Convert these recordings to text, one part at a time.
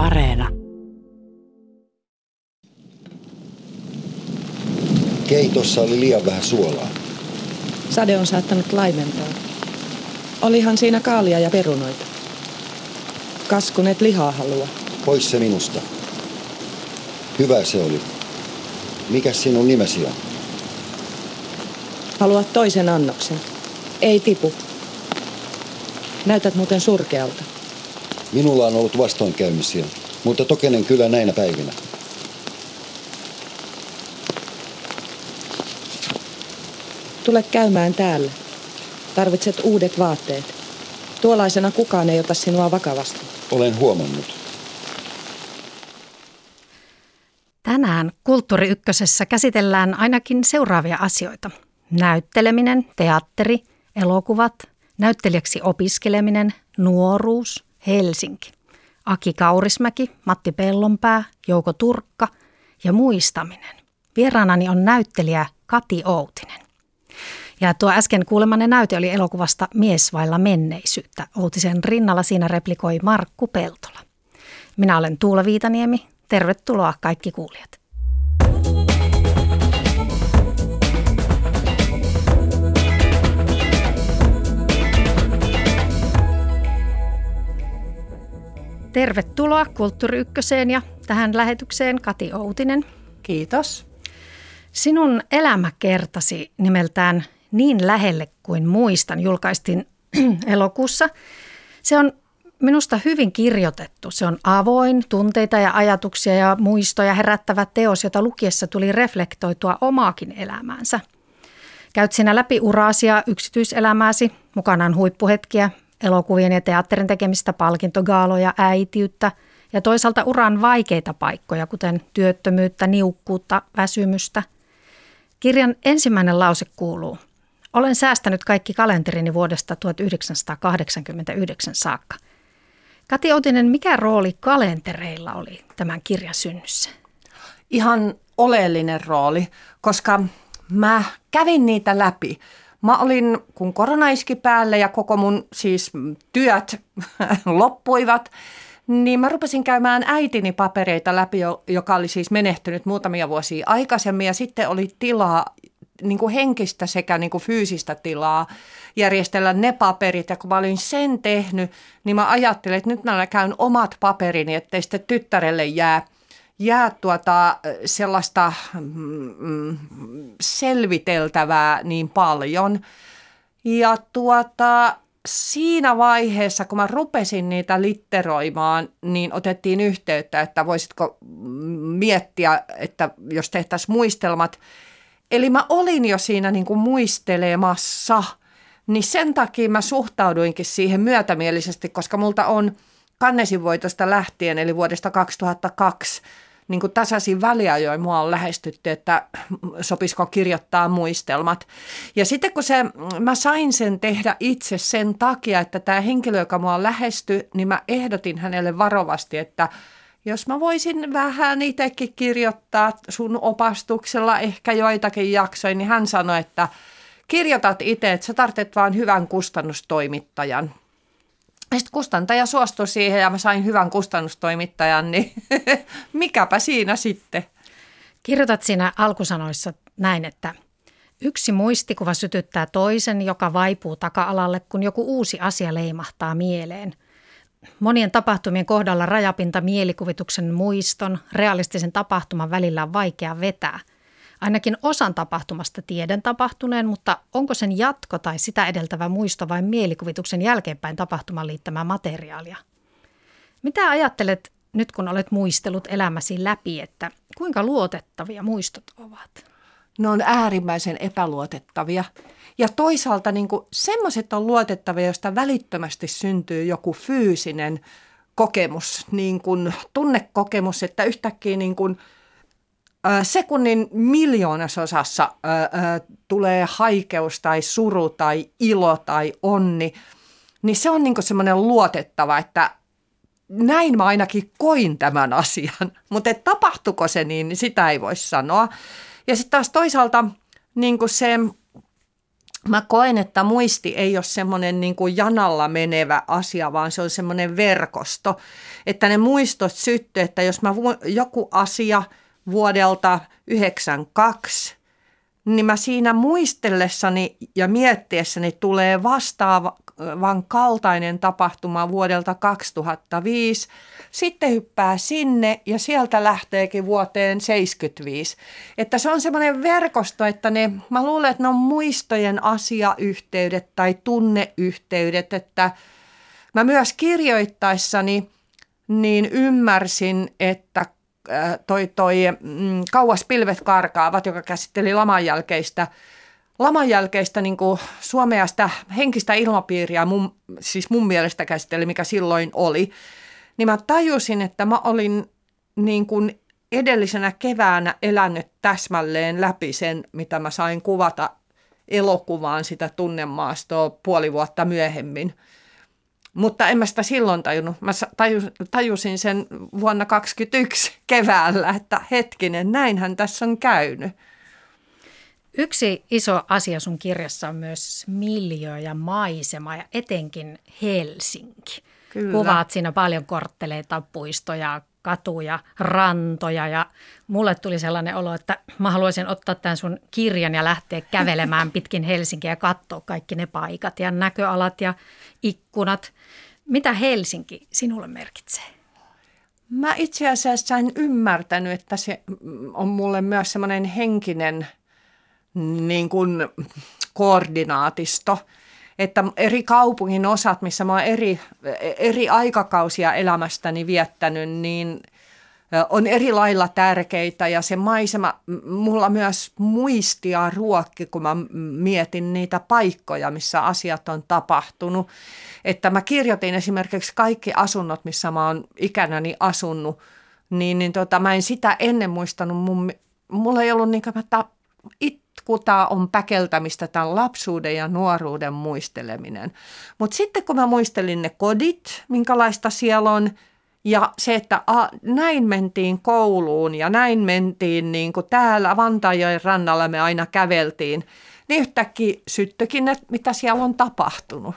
Areena. Keitossa oli liian vähän suolaa. Sade on saattanut laimentaa. Olihan siinä kaalia ja perunoita. Kaskuneet lihaa halua. Pois se minusta. Hyvä se oli. Mikä sinun nimesi on? Haluat toisen annoksen. Ei tipu. Näytät muuten surkealta. Minulla on ollut vastoinkäymisiä, mutta tokenen kyllä näinä päivinä. Tule käymään täällä. Tarvitset uudet vaatteet. Tuollaisena kukaan ei ota sinua vakavasti. Olen huomannut. Tänään Kulttuuri Ykkösessä käsitellään ainakin seuraavia asioita. Näytteleminen, teatteri, elokuvat, näyttelijäksi opiskeleminen, nuoruus, Helsinki. Aki Kaurismäki, Matti Pellonpää, Jouko Turkka ja muistaminen. Vieraanani on näyttelijä Kati Outinen. Ja tuo äsken kuulemanne näyte oli elokuvasta Mies vailla menneisyyttä. Outisen rinnalla siinä replikoi Markku Peltola. Minä olen Tuula Viitaniemi. Tervetuloa kaikki kuulijat. Tervetuloa Kulttuuri Ykköseen ja tähän lähetykseen Kati Outinen. Kiitos. Sinun elämäkertasi nimeltään Niin lähelle kuin muistan julkaistiin elokuussa. Se on minusta hyvin kirjoitettu. Se on avoin, tunteita ja ajatuksia ja muistoja herättävä teos, jota lukiessa tuli reflektoitua omaakin elämäänsä. Käyt sinä läpi uraasia yksityiselämääsi, mukanaan huippuhetkiä, elokuvien ja teatterin tekemistä palkintogaaloja, äitiyttä ja toisaalta uran vaikeita paikkoja, kuten työttömyyttä, niukkuutta, väsymystä. Kirjan ensimmäinen lause kuuluu, olen säästänyt kaikki kalenterini vuodesta 1989 saakka. Kati Outinen, mikä rooli kalentereilla oli tämän kirjan synnyssä? Ihan oleellinen rooli, koska mä kävin niitä läpi. Mä olin, kun korona iski päälle ja koko mun siis työt loppuivat, niin mä rupesin käymään äitini papereita läpi, joka oli siis menehtynyt muutamia vuosia aikaisemmin ja sitten oli tilaa niin kuin henkistä sekä niin kuin fyysistä tilaa järjestellä ne paperit. Ja kun mä olin sen tehnyt, niin mä ajattelin, että nyt mä käyn omat paperini, ettei sitten tyttärelle jää – jää tuota sellaista mm, mm, selviteltävää niin paljon. Ja tuota, siinä vaiheessa, kun mä rupesin niitä litteroimaan, niin otettiin yhteyttä, että voisitko miettiä, että jos tehtäisiin muistelmat. Eli mä olin jo siinä niin kuin muistelemassa, niin sen takia mä suhtauduinkin siihen myötämielisesti, koska multa on kannesin voitosta lähtien, eli vuodesta 2002, niin kuin tasaisin väliajoin mua on lähestytty, että sopisiko kirjoittaa muistelmat. Ja sitten kun se, mä sain sen tehdä itse sen takia, että tämä henkilö, joka mua lähesty, niin mä ehdotin hänelle varovasti, että jos mä voisin vähän itsekin kirjoittaa sun opastuksella ehkä joitakin jaksoja, niin hän sanoi, että kirjoitat itse, että sä tarvitset vaan hyvän kustannustoimittajan. Sitten kustantaja suostui siihen ja mä sain hyvän kustannustoimittajan, niin mikäpä siinä sitten. Kirjoitat siinä alkusanoissa näin, että yksi muistikuva sytyttää toisen, joka vaipuu taka-alalle, kun joku uusi asia leimahtaa mieleen. Monien tapahtumien kohdalla rajapinta mielikuvituksen muiston, realistisen tapahtuman välillä on vaikea vetää – Ainakin osan tapahtumasta tiedän tapahtuneen, mutta onko sen jatko tai sitä edeltävä muisto vain mielikuvituksen jälkeenpäin tapahtuman liittämää materiaalia? Mitä ajattelet nyt, kun olet muistellut elämäsi läpi, että kuinka luotettavia muistot ovat? Ne on äärimmäisen epäluotettavia. Ja toisaalta niin semmoiset on luotettavia, josta välittömästi syntyy joku fyysinen kokemus, niin kuin tunnekokemus, että yhtäkkiä niin kuin – sekunnin miljoonasosassa tulee haikeus tai suru tai ilo tai onni, niin se on niinku semmoinen luotettava, että näin mä ainakin koin tämän asian, mutta tapahtuko se niin, niin sitä ei voi sanoa. Ja sitten taas toisaalta niin se mä koen, että muisti ei ole semmoinen niin janalla menevä asia, vaan se on semmoinen verkosto. Että ne muistot syttyy, että jos mä joku asia vuodelta 92 niin mä siinä muistellessani ja miettiessäni tulee vastaavan kaltainen tapahtuma vuodelta 2005. Sitten hyppää sinne ja sieltä lähteekin vuoteen 75. Että se on semmoinen verkosto, että ne, mä luulen, että ne on muistojen asiayhteydet tai tunneyhteydet, että mä myös kirjoittaessani niin ymmärsin, että toi, toi mm, Kauas pilvet karkaavat, joka käsitteli laman jälkeistä, laman jälkeistä niin kuin Suomea sitä henkistä ilmapiiriä, mun, siis mun mielestä käsitteli, mikä silloin oli, niin mä tajusin, että mä olin niin kuin edellisenä keväänä elänyt täsmälleen läpi sen, mitä mä sain kuvata elokuvaan sitä tunnemaastoa puoli vuotta myöhemmin – mutta en mä sitä silloin tajunnut. Mä tajusin sen vuonna 2021 keväällä, että hetkinen, näinhän tässä on käynyt. Yksi iso asia sun kirjassa on myös miljö ja maisema ja etenkin Helsinki. Kyllä. Kuvaat siinä paljon kortteleita, puistoja, katuja, rantoja ja mulle tuli sellainen olo, että mä haluaisin ottaa tämän sun kirjan ja lähteä kävelemään pitkin Helsinkiä ja katsoa kaikki ne paikat ja näköalat ja ikkunat. Mitä Helsinki sinulle merkitsee? Mä itse asiassa en ymmärtänyt, että se on mulle myös semmoinen henkinen niin kuin koordinaatisto – että eri kaupungin osat, missä mä oon eri, eri aikakausia elämästäni viettänyt, niin on eri lailla tärkeitä ja se maisema mulla myös muistia ruokki, kun mä mietin niitä paikkoja, missä asiat on tapahtunut. Että mä kirjoitin esimerkiksi kaikki asunnot, missä mä oon ikänäni asunut, niin, niin tota, mä en sitä ennen muistanut. Mun, mulla ei ollut niin kuin, että it, kuta on päkeltämistä tämän lapsuuden ja nuoruuden muisteleminen. Mutta sitten kun mä muistelin ne kodit, minkälaista siellä on, ja se, että a, näin mentiin kouluun ja näin mentiin niin kuin täällä Vantaajoen rannalla me aina käveltiin, niin yhtäkkiä syttökin, että mitä siellä on tapahtunut.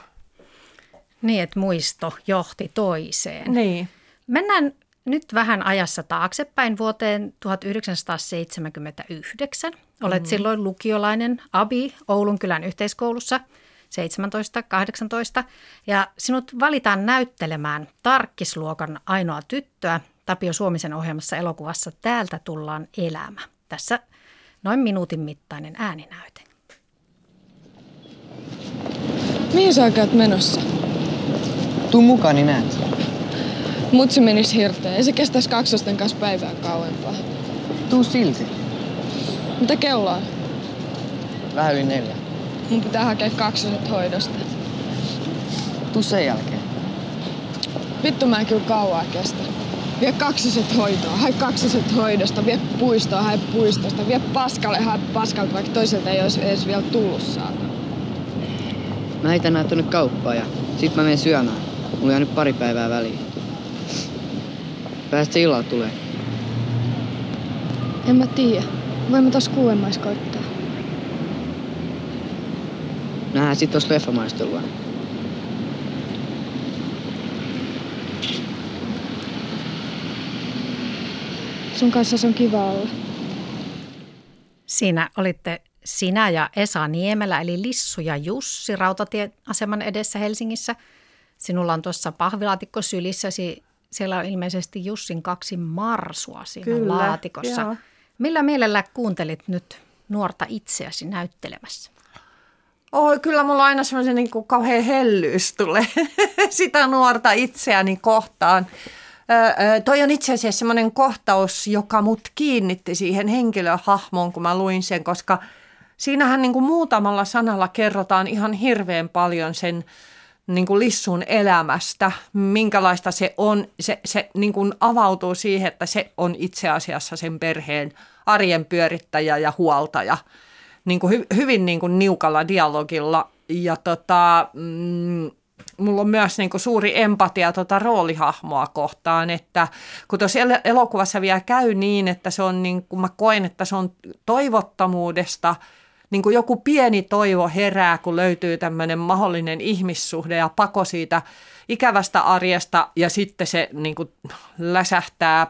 Niin, että muisto johti toiseen. Niin. Mennään nyt vähän ajassa taaksepäin vuoteen 1979. Olet mm. silloin lukiolainen Abi Oulunkylän yhteiskoulussa 17-18 ja sinut valitaan näyttelemään tarkkisluokan ainoa tyttöä Tapio Suomisen ohjelmassa elokuvassa Täältä tullaan elämä. Tässä noin minuutin mittainen ääninäyte. Mihin sä menossa? Tuu mukaan, niin näet. Mutsi menis hirteen. Ei se kestäisi kaksosten kanssa päivää kauempaa. Tuu silti. Mitä kello on? Vähän yli neljä. Mun pitää hakea kaksoset hoidosta. Tuu sen jälkeen. Vittu mä en kyllä kauaa kestä. Vie kaksoset hoitoa, hae kaksoset hoidosta, vie puistoa, hae puistosta, vie paskalle, hae paskalta, vaikka toiselta ei olisi edes vielä tullut saata. Mä heitän nää tonne kauppaan ja sit mä menen syömään. Mulla on nyt pari päivää väliin. Päästä illalla tulee? En mä tiedä. Voimme taas kuuemmais koittaa. Nähdään sit tossa leffamaistelua. Sun kanssa on kiva olla. Siinä olitte sinä ja Esa Niemelä, eli Lissu ja Jussi rautatieaseman edessä Helsingissä. Sinulla on tuossa pahvilaatikko sylissäsi siellä on ilmeisesti Jussin kaksi marsua siinä Kyllä, laatikossa. Joo. Millä mielellä kuuntelit nyt nuorta itseäsi näyttelemässä? Oh, kyllä mulla aina semmoisen niin kuin kauhean hellyys tulee sitä nuorta itseäni kohtaan. Öö, toi on itse asiassa semmoinen kohtaus, joka mut kiinnitti siihen henkilöhahmoon, kun mä luin sen, koska siinähän niin kuin muutamalla sanalla kerrotaan ihan hirveän paljon sen niin kuin Lissun elämästä, minkälaista se on. Se, se niin kuin avautuu siihen, että se on itse asiassa sen perheen arjen pyörittäjä ja huoltaja niin kuin hy, hyvin niin kuin niukalla dialogilla. Ja tota, mm, mulla on myös niin kuin suuri empatia tota roolihahmoa kohtaan, että kun tuossa elokuvassa vielä käy niin, että se on niin kuin mä koen, että se on toivottomuudesta – niin kuin joku pieni toivo herää, kun löytyy tämmöinen mahdollinen ihmissuhde ja pako siitä ikävästä arjesta ja sitten se niin kuin läsähtää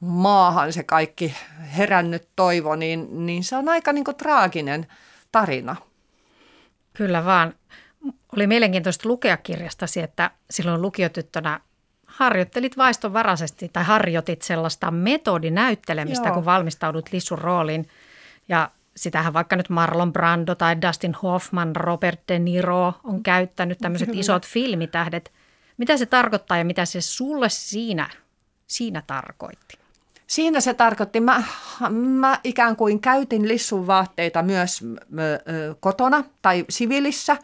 maahan se kaikki herännyt toivo, niin, niin se on aika niin kuin traaginen tarina. Kyllä vaan. Oli mielenkiintoista lukea kirjastasi, että silloin lukiotyttönä harjoittelit vaistonvaraisesti tai harjoitit sellaista metodinäyttelemistä, Joo. kun valmistaudut Lissun rooliin. Ja sitähän vaikka nyt Marlon Brando tai Dustin Hoffman, Robert De Niro on käyttänyt tämmöiset isot filmitähdet. Mitä se tarkoittaa ja mitä se sulle siinä, siinä tarkoitti? Siinä se tarkoitti, mä, mä ikään kuin käytin lissun vaatteita myös kotona tai siviilissä.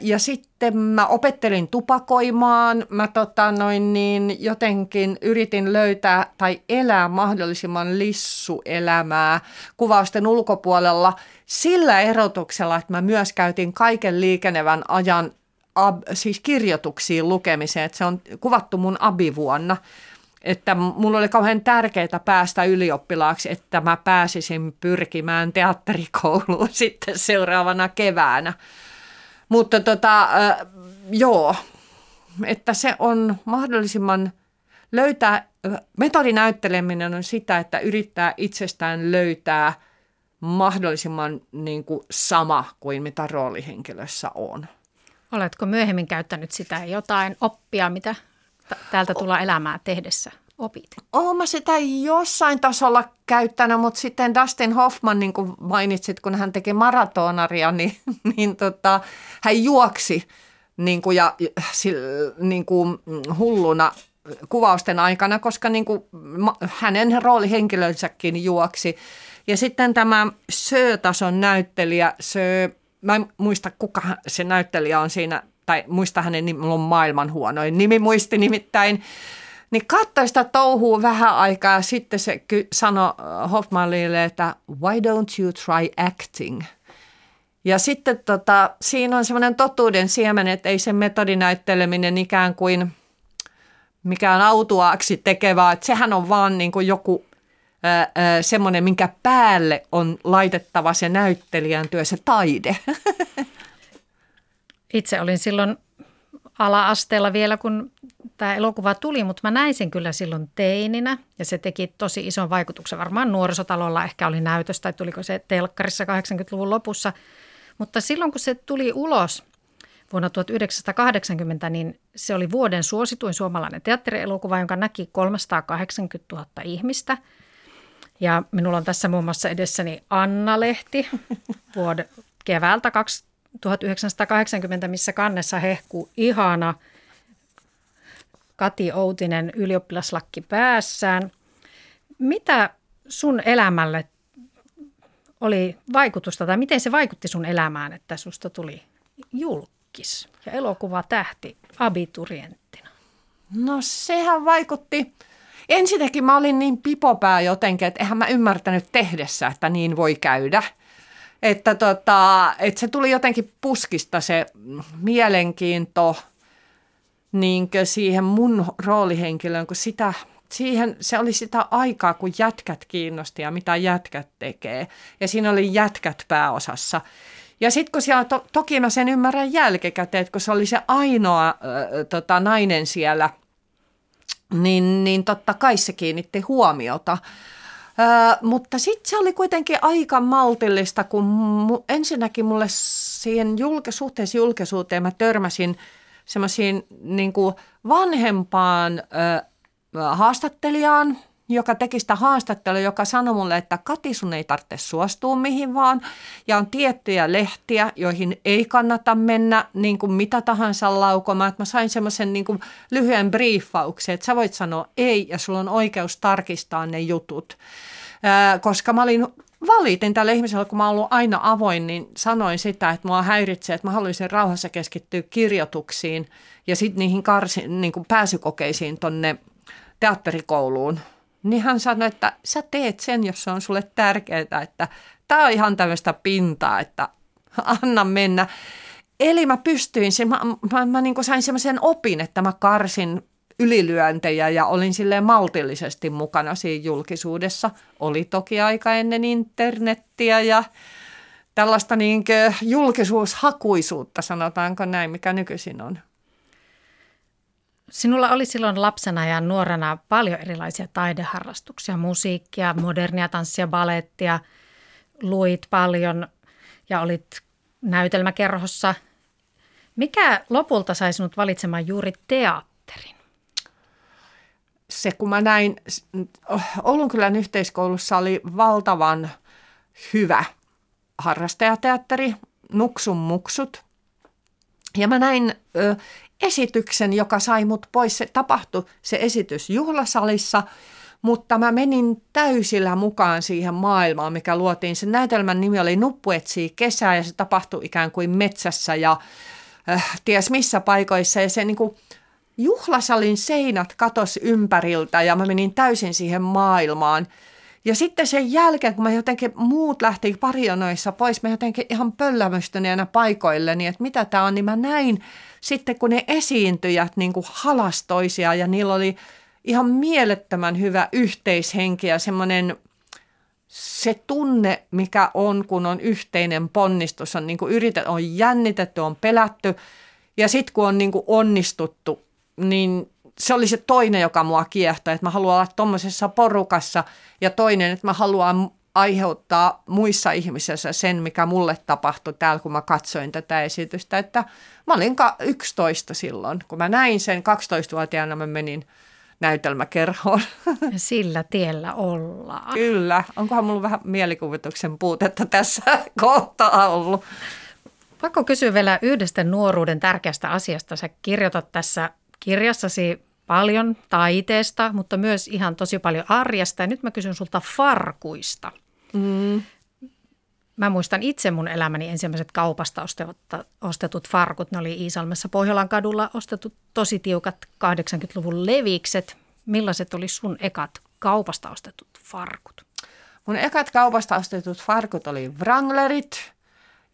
Ja sitten mä opettelin tupakoimaan, mä tota noin niin jotenkin yritin löytää tai elää mahdollisimman lissuelämää kuvausten ulkopuolella sillä erotuksella, että mä myös käytin kaiken liikenevän ajan ab, siis kirjoituksiin lukemiseen, että se on kuvattu mun abivuonna että mulla oli kauhean tärkeää päästä ylioppilaaksi, että mä pääsisin pyrkimään teatterikouluun sitten seuraavana keväänä. Mutta tota, äh, joo, että se on mahdollisimman löytää, metodinäytteleminen on sitä, että yrittää itsestään löytää mahdollisimman niin kuin sama kuin mitä roolihenkilössä on. Oletko myöhemmin käyttänyt sitä jotain oppia, mitä täältä tulla elämää tehdessä opit? Olen mä sitä jossain tasolla käyttänyt, mutta sitten Dustin Hoffman, niin kuin mainitsit, kun hän teki maratonaria, niin, niin tota, hän juoksi niin kuin, ja, niin kuin hulluna kuvausten aikana, koska niin kuin, hänen roolihenkilönsäkin juoksi. Ja sitten tämä Sö-tason näyttelijä, Sö, mä en muista kuka se näyttelijä on siinä, tai muista hänen nimi, on maailman huonoin nimi muisti nimittäin, niin katsoi sitä touhua vähän aikaa ja sitten se sanoi äh, Hoffmanille, että why don't you try acting? Ja sitten tota, siinä on semmoinen totuuden siemen, että ei se metodinäytteleminen ikään kuin mikään autuaaksi tekevää, että sehän on vaan niin kuin joku äh, äh, semmoinen, minkä päälle on laitettava se näyttelijän työ, se taide. Itse olin silloin ala-asteella vielä, kun tämä elokuva tuli, mutta mä näin sen kyllä silloin teininä ja se teki tosi ison vaikutuksen. Varmaan nuorisotalolla ehkä oli näytös tai tuliko se telkkarissa 80-luvun lopussa. Mutta silloin kun se tuli ulos vuonna 1980, niin se oli vuoden suosituin suomalainen teatterielokuva, jonka näki 380 000 ihmistä. Ja minulla on tässä muun muassa edessäni Anna-lehti vuode, keväältä 1980, missä kannessa hehkuu ihana – Kati Outinen ylioppilaslakki päässään. Mitä sun elämälle oli vaikutusta tai miten se vaikutti sun elämään, että susta tuli julkis ja elokuva tähti abiturienttina? No sehän vaikutti. Ensinnäkin mä olin niin pipopää jotenkin, että eihän mä ymmärtänyt tehdessä, että niin voi käydä. Että, tota, että se tuli jotenkin puskista se mielenkiinto – niin siihen mun roolihenkilöön, kun sitä, siihen, se oli sitä aikaa, kun jätkät kiinnosti ja mitä jätkät tekee. Ja siinä oli jätkät pääosassa. Ja sitten kun siellä, to, toki mä sen ymmärrän jälkikäteen, että kun se oli se ainoa äh, tota, nainen siellä, niin, niin totta kai se kiinnitti huomiota. Ö, mutta sitten se oli kuitenkin aika maltillista, kun mu, ensinnäkin mulle siihen julke, suhteessa julkisuuteen mä törmäsin – semmoisiin niin vanhempaan ö, haastattelijaan, joka teki sitä haastattelua, joka sanoi mulle, että Kati, sun ei tarvitse suostua mihin vaan. Ja on tiettyjä lehtiä, joihin ei kannata mennä niin kuin mitä tahansa laukomaan. Mä sain semmoisen niin lyhyen briefauksen, että sä voit sanoa ei ja sulla on oikeus tarkistaa ne jutut. koska mä olin valitin tälle ihmiselle, kun mä oon ollut aina avoin, niin sanoin sitä, että mua häiritsee, että mä haluaisin rauhassa keskittyä kirjoituksiin ja sitten niihin karsi, niin kuin pääsykokeisiin tonne teatterikouluun. Niin hän sanoi, että sä teet sen, jos se on sulle tärkeää, että tämä on ihan tämmöistä pintaa, että anna mennä. Eli mä pystyin, mä, mä, mä niin sain semmoisen opin, että mä karsin ylilyöntejä ja olin silleen maltillisesti mukana siinä julkisuudessa. Oli toki aika ennen internettiä ja tällaista niin julkisuushakuisuutta, sanotaanko näin, mikä nykyisin on. Sinulla oli silloin lapsena ja nuorena paljon erilaisia taideharrastuksia, musiikkia, modernia tanssia, balettia, luit paljon ja olit näytelmäkerhossa. Mikä lopulta sai sinut valitsemaan juuri teatterin? Se, kun mä näin, Oulunkylän yhteiskoulussa oli valtavan hyvä harrastajateatteri, Nuksun muksut. Ja mä näin ö, esityksen, joka sai mut pois. Se tapahtui se esitys juhlasalissa, mutta mä menin täysillä mukaan siihen maailmaan, mikä luotiin. Sen näytelmän nimi oli Nuppu etsii kesää ja se tapahtui ikään kuin metsässä ja äh, ties missä paikoissa. Ja se niin kuin, juhlasalin seinät katos ympäriltä ja mä menin täysin siihen maailmaan. Ja sitten sen jälkeen, kun mä jotenkin muut lähti parionoissa pois, mä jotenkin ihan pöllämystyneenä paikoille, niin että mitä tämä on, niin mä näin sitten, kun ne esiintyjät niin kuin halastoisia ja niillä oli ihan mielettömän hyvä yhteishenki ja semmoinen se tunne, mikä on, kun on yhteinen ponnistus, on, niin kuin yritet, on jännitetty, on pelätty ja sitten kun on niin kuin onnistuttu, niin se oli se toinen, joka mua kiehtoi, että mä haluan olla tuommoisessa porukassa ja toinen, että mä haluan aiheuttaa muissa ihmisissä sen, mikä mulle tapahtui täällä, kun mä katsoin tätä esitystä, että mä olin 11 silloin, kun mä näin sen 12-vuotiaana mä menin näytelmäkerhoon. Sillä tiellä ollaan. Kyllä. Onkohan mulla vähän mielikuvituksen puutetta tässä kohtaa ollut? Pakko kysyä vielä yhdestä nuoruuden tärkeästä asiasta. Sä kirjoitat tässä kirjassasi paljon taiteesta, mutta myös ihan tosi paljon arjesta. Ja nyt mä kysyn sulta farkuista. Mm. Mä muistan itse mun elämäni ensimmäiset kaupasta ostetut farkut. Ne oli Iisalmessa Pohjolan kadulla ostetut tosi tiukat 80-luvun levikset. Millaiset oli sun ekat kaupasta ostetut farkut? Mun ekat kaupasta ostetut farkut oli Wranglerit –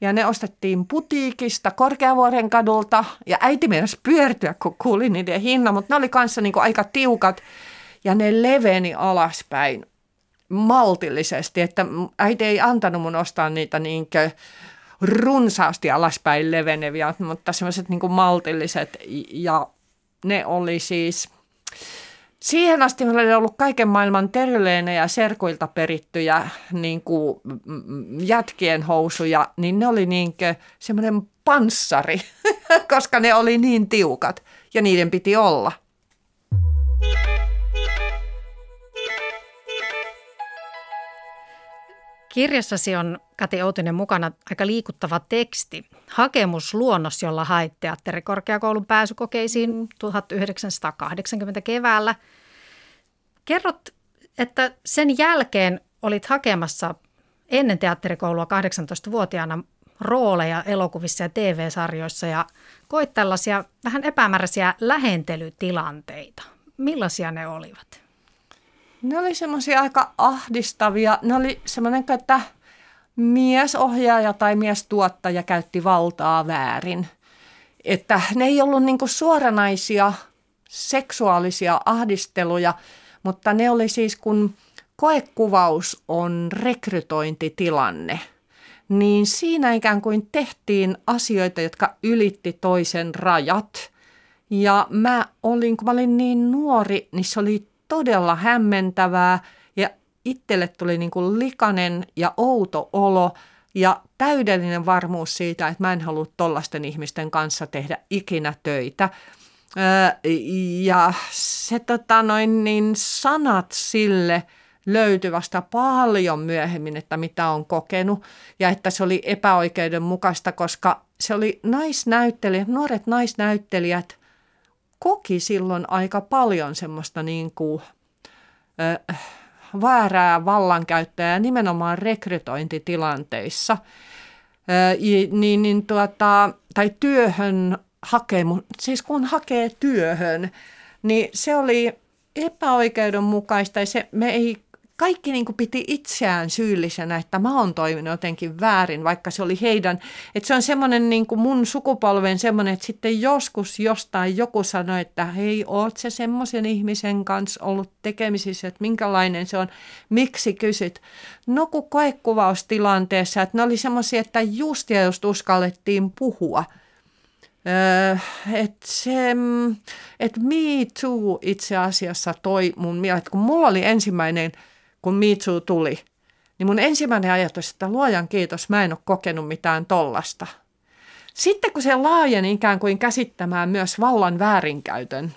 ja ne ostettiin putiikista Korkeavuoren kadulta. Ja äiti meinasi pyörtyä, kun kuuli niiden hinnan, mutta ne oli kanssa niin aika tiukat. Ja ne leveni alaspäin maltillisesti, että äiti ei antanut mun ostaa niitä niin runsaasti alaspäin leveneviä, mutta semmoiset niin maltilliset. Ja ne oli siis Siihen asti meillä oli ollut kaiken maailman teryleenejä ja serkuilta perittyjä niin kuin jätkien housuja, niin ne oli niin semmoinen panssari, koska ne oli niin tiukat ja niiden piti olla. Kirjassasi on Kati Outinen mukana aika liikuttava teksti. Hakemusluonnos, jolla hait teatterikorkeakoulun pääsykokeisiin 1980 keväällä. Kerrot, että sen jälkeen olit hakemassa ennen teatterikoulua 18-vuotiaana rooleja elokuvissa ja TV-sarjoissa ja koit tällaisia vähän epämääräisiä lähentelytilanteita. Millaisia ne olivat? Ne oli semmoisia aika ahdistavia. Ne oli semmoinen, että miesohjaaja tai miestuottaja käytti valtaa väärin. Että ne ei ollut niinku suoranaisia seksuaalisia ahdisteluja, mutta ne oli siis kun koekuvaus on rekrytointitilanne, niin siinä ikään kuin tehtiin asioita, jotka ylitti toisen rajat. Ja mä olin, kun mä olin niin nuori, niin se oli todella hämmentävää ja itselle tuli niin kuin likainen ja outo olo ja täydellinen varmuus siitä, että mä en halua tollaisten ihmisten kanssa tehdä ikinä töitä. Ja se tota noin, niin sanat sille löytyi vasta paljon myöhemmin, että mitä on kokenut ja että se oli epäoikeudenmukaista, koska se oli naisnäyttelijät, nuoret naisnäyttelijät koki silloin aika paljon semmoista niin kuin, äh, väärää vallankäyttöä nimenomaan rekrytointitilanteissa. Äh, niin, niin tuota, tai työhön hakemu, siis kun hakee työhön, niin se oli epäoikeudenmukaista se, me ei kaikki niin kuin piti itseään syyllisenä, että mä oon toiminut jotenkin väärin, vaikka se oli heidän. Että se on semmoinen niin kuin mun sukupolven semmoinen, että sitten joskus jostain joku sanoi, että hei, oot se semmoisen ihmisen kanssa ollut tekemisissä, että minkälainen se on, miksi kysyt. No kun koekuvaustilanteessa, että ne oli semmoisia, että just ja just uskallettiin puhua – että se, että Me Too itse asiassa toi mun mielestä, kun mulla oli ensimmäinen, kun Too tuli, niin mun ensimmäinen ajatus, että luojan kiitos, mä en ole kokenut mitään tollasta. Sitten kun se laajeni ikään kuin käsittämään myös vallan väärinkäytön,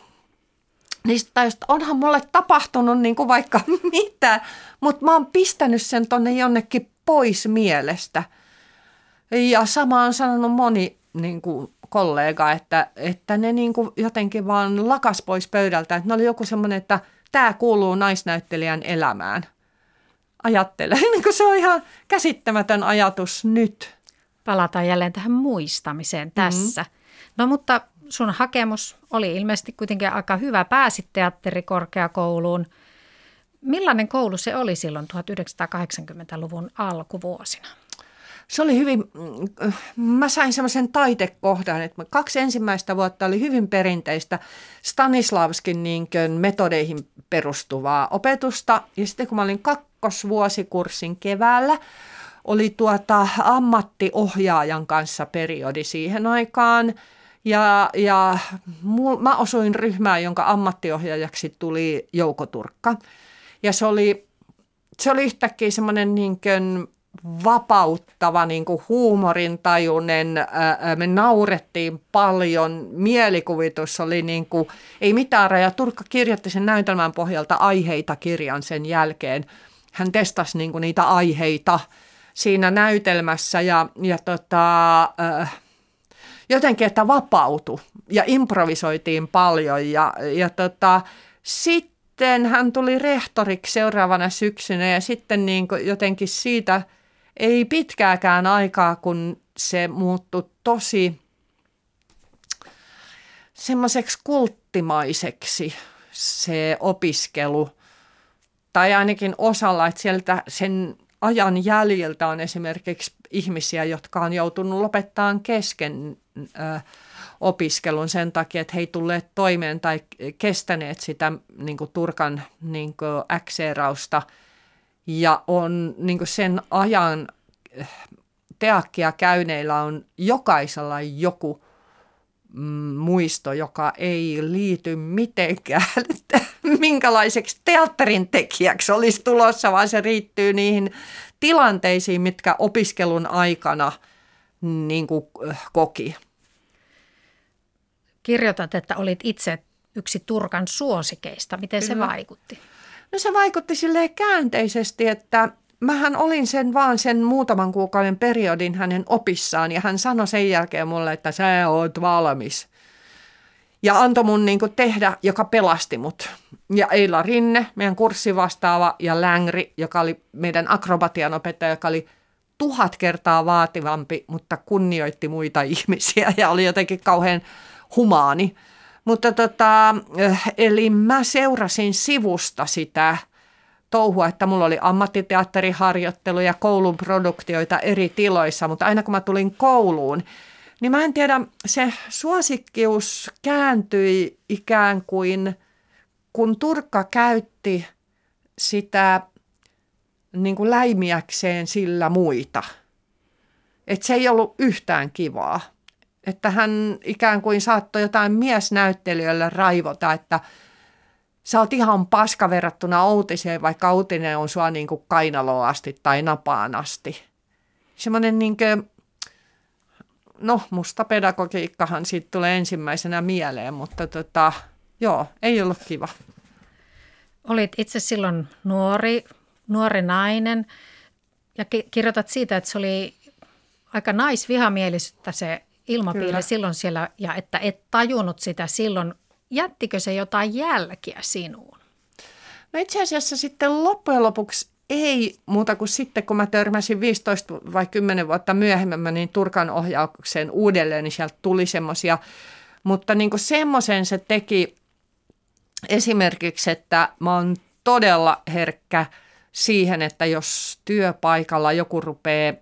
niin sitten onhan mulle tapahtunut niin kuin vaikka mitä, mutta mä oon pistänyt sen tonne jonnekin pois mielestä. Ja sama on sanonut moni niin kuin kollega, että, että ne niin kuin jotenkin vaan lakas pois pöydältä. Että ne oli joku semmoinen, että tämä kuuluu naisnäyttelijän elämään. Ajattelen, niin se on ihan käsittämätön ajatus nyt. Palataan jälleen tähän muistamiseen mhm. tässä. Mm-hmm. No mutta sun hakemus oli ilmeisesti kuitenkin aika hyvä. Pääsit teatterikorkeakouluun. Millainen koulu se oli silloin 1980-luvun alkuvuosina? se oli hyvin, mm, mä sain semmoisen taitekohdan, että kaksi ensimmäistä vuotta oli hyvin perinteistä Stanislavskin niin metodeihin perustuvaa opetusta. Ja sitten kun mä olin kakkosvuosikurssin keväällä, oli tuota ammattiohjaajan kanssa periodi siihen aikaan. Ja, ja mul, mä osuin ryhmään, jonka ammattiohjaajaksi tuli Jouko Turkka. Ja se oli, se oli yhtäkkiä semmoinen niin kuin vapauttava, niin kuin huumorintajuinen, me naurettiin paljon, mielikuvitus oli niin kuin, ei mitään raja. Turkka kirjoitti sen näytelmän pohjalta aiheita kirjan sen jälkeen. Hän testasi niin kuin niitä aiheita siinä näytelmässä ja, ja tota, jotenkin, että vapautui ja improvisoitiin paljon ja, ja tota, sitten hän tuli rehtoriksi seuraavana syksynä ja sitten niin kuin jotenkin siitä – ei pitkääkään aikaa, kun se muuttui tosi semmoiseksi kulttimaiseksi se opiskelu. Tai ainakin osalla, että sieltä sen ajan jäljiltä on esimerkiksi ihmisiä, jotka on joutunut lopettamaan kesken ö, opiskelun sen takia, että he ei tulleet toimeen tai kestäneet sitä niin kuin Turkan niin kuin äkseerausta – ja on niin sen ajan teakkia käyneillä on jokaisella joku muisto, joka ei liity mitenkään, että minkälaiseksi teatterin tekijäksi olisi tulossa, vaan se riittyy niihin tilanteisiin, mitkä opiskelun aikana niin kuin, eh, koki. Kirjoitat, että olit itse yksi Turkan suosikeista. Miten Kyllä. se vaikutti? No se vaikutti silleen käänteisesti, että mähän olin sen vaan sen muutaman kuukauden periodin hänen opissaan ja hän sanoi sen jälkeen mulle, että sä oot valmis. Ja antoi mun niin tehdä, joka pelasti mut. Ja Eila Rinne, meidän kurssivastaava, ja Längri, joka oli meidän akrobatian opettaja, joka oli tuhat kertaa vaativampi, mutta kunnioitti muita ihmisiä ja oli jotenkin kauhean humaani. Mutta tota, eh, eli mä seurasin sivusta sitä touhua, että mulla oli ammattiteatteriharjoittelu ja koulun produktioita eri tiloissa, mutta aina kun mä tulin kouluun, niin mä en tiedä, se suosikkius kääntyi ikään kuin, kun Turkka käytti sitä niin kuin läimiäkseen sillä muita. Että se ei ollut yhtään kivaa että hän ikään kuin saattoi jotain miesnäyttelijöille raivota, että sä oot ihan paska verrattuna Outiseen, vaikka Outinen on sua niin kuin kainaloa asti tai napaan asti. Semmoinen niin kuin, no musta pedagogiikkahan siitä tulee ensimmäisenä mieleen, mutta tota, joo, ei ollut kiva. Olit itse silloin nuori, nuori nainen ja kirjoitat siitä, että se oli aika naisvihamielisyyttä se ilmapiiri Kyllä. silloin siellä ja että et tajunnut sitä silloin. Jättikö se jotain jälkiä sinuun? No itse asiassa sitten loppujen lopuksi ei muuta kuin sitten, kun mä törmäsin 15 vai 10 vuotta myöhemmin niin Turkan ohjaukseen uudelleen, niin sieltä tuli semmoisia. Mutta niin kuin semmoisen se teki esimerkiksi, että mä oon todella herkkä siihen, että jos työpaikalla joku rupeaa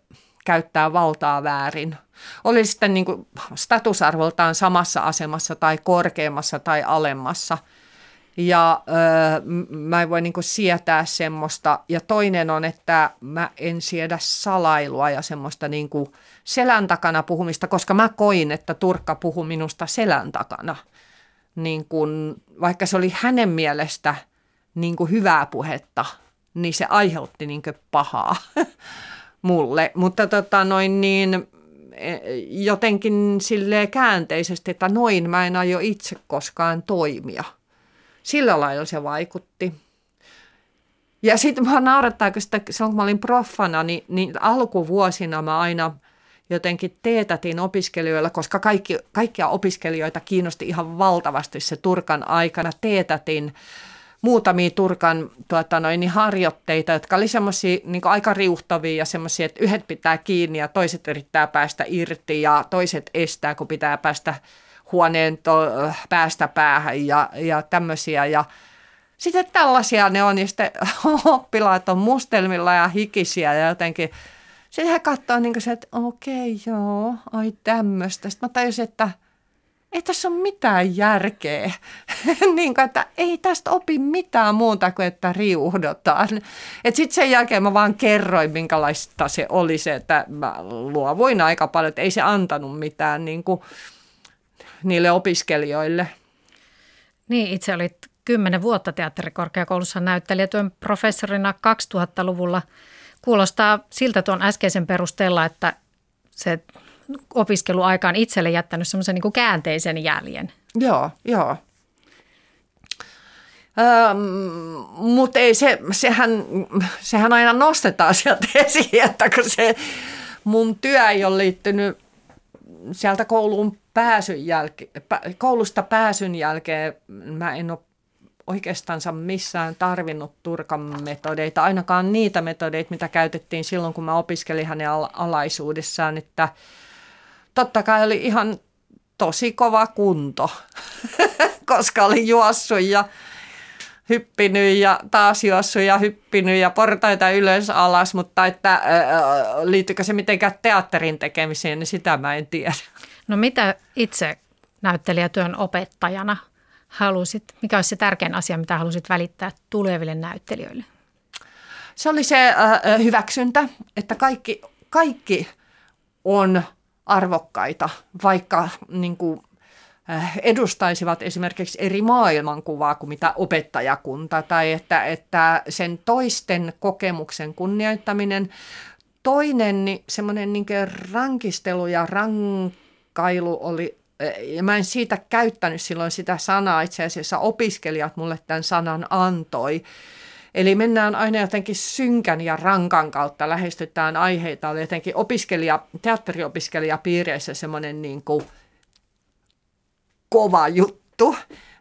käyttää valtaa väärin, oli sitten niin kuin statusarvoltaan samassa asemassa tai korkeammassa tai alemmassa. Ja öö, mä en voi niin sietää semmoista. Ja toinen on, että mä en siedä salailua ja semmoista niin kuin selän takana puhumista, koska mä koin, että Turkka puhui minusta selän takana. Niin kuin, vaikka se oli hänen mielestä niin kuin hyvää puhetta, niin se aiheutti niin pahaa mulle. Mutta tota noin niin, jotenkin sille käänteisesti, että noin mä en aio itse koskaan toimia. Sillä lailla se vaikutti. Ja sitten mä naurattaa, kun sitä, silloin kun mä olin proffana, niin, niin alkuvuosina mä aina jotenkin teetätin opiskelijoilla, koska kaikki, kaikkia opiskelijoita kiinnosti ihan valtavasti se Turkan aikana, teetätin muutamia Turkan tuota, noin, niin harjoitteita, jotka oli semmoisia niin aika riuhtavia ja semmoisia, että yhdet pitää kiinni ja toiset yrittää päästä irti ja toiset estää, kun pitää päästä huoneen to, päästä päähän ja, ja tämmöisiä. Ja sitten tällaisia ne on, niin sitten oppilaat on mustelmilla ja hikisiä ja jotenkin sitten he katsoo niin se, että okei, joo, ai tämmöistä. Sitten mä tajusin, että – ei tässä ole mitään järkeä. niin kuin, että ei tästä opi mitään muuta kuin, että riuhdotaan. Sitten sen jälkeen mä vaan kerroin, minkälaista se oli se, että mä luovuin aika paljon, että ei se antanut mitään niin kuin, niille opiskelijoille. Niin, itse olit kymmenen vuotta teatterikorkeakoulussa näyttelijätyön professorina 2000-luvulla. Kuulostaa siltä tuon äskeisen perusteella, että se opiskeluaikaan itselle jättänyt semmoisen niin käänteisen jäljen. Joo, joo. Ähm, mutta ei se, sehän, sehän aina nostetaan sieltä esiin, että kun se mun työ ei ole liittynyt sieltä kouluun pääsyn jälkeen, koulusta pääsyn jälkeen, mä en ole oikeastaan missään tarvinnut Turkan metodeita, ainakaan niitä metodeita, mitä käytettiin silloin, kun mä opiskelin hänen alaisuudessaan, että – totta kai oli ihan tosi kova kunto, koska oli juossut ja hyppinyt ja taas juossut ja hyppinyt ja portaita ylös alas, mutta että liittyykö se mitenkään teatterin tekemiseen, niin sitä mä en tiedä. No mitä itse näyttelijätyön opettajana halusit, mikä olisi se tärkein asia, mitä halusit välittää tuleville näyttelijöille? Se oli se äh, hyväksyntä, että kaikki, kaikki on – arvokkaita, vaikka niin kuin, äh, edustaisivat esimerkiksi eri maailmankuvaa kuin mitä opettajakunta, tai että, että sen toisten kokemuksen kunnioittaminen. Toinen niin semmoinen niin rankistelu ja rankailu oli, äh, ja mä en siitä käyttänyt silloin sitä sanaa, itse asiassa opiskelijat mulle tämän sanan antoi, Eli mennään aina jotenkin synkän ja rankan kautta, lähestytään aiheita. Oli jotenkin opiskelija, teatteriopiskelijapiireissä semmoinen niin kuin kova juttu.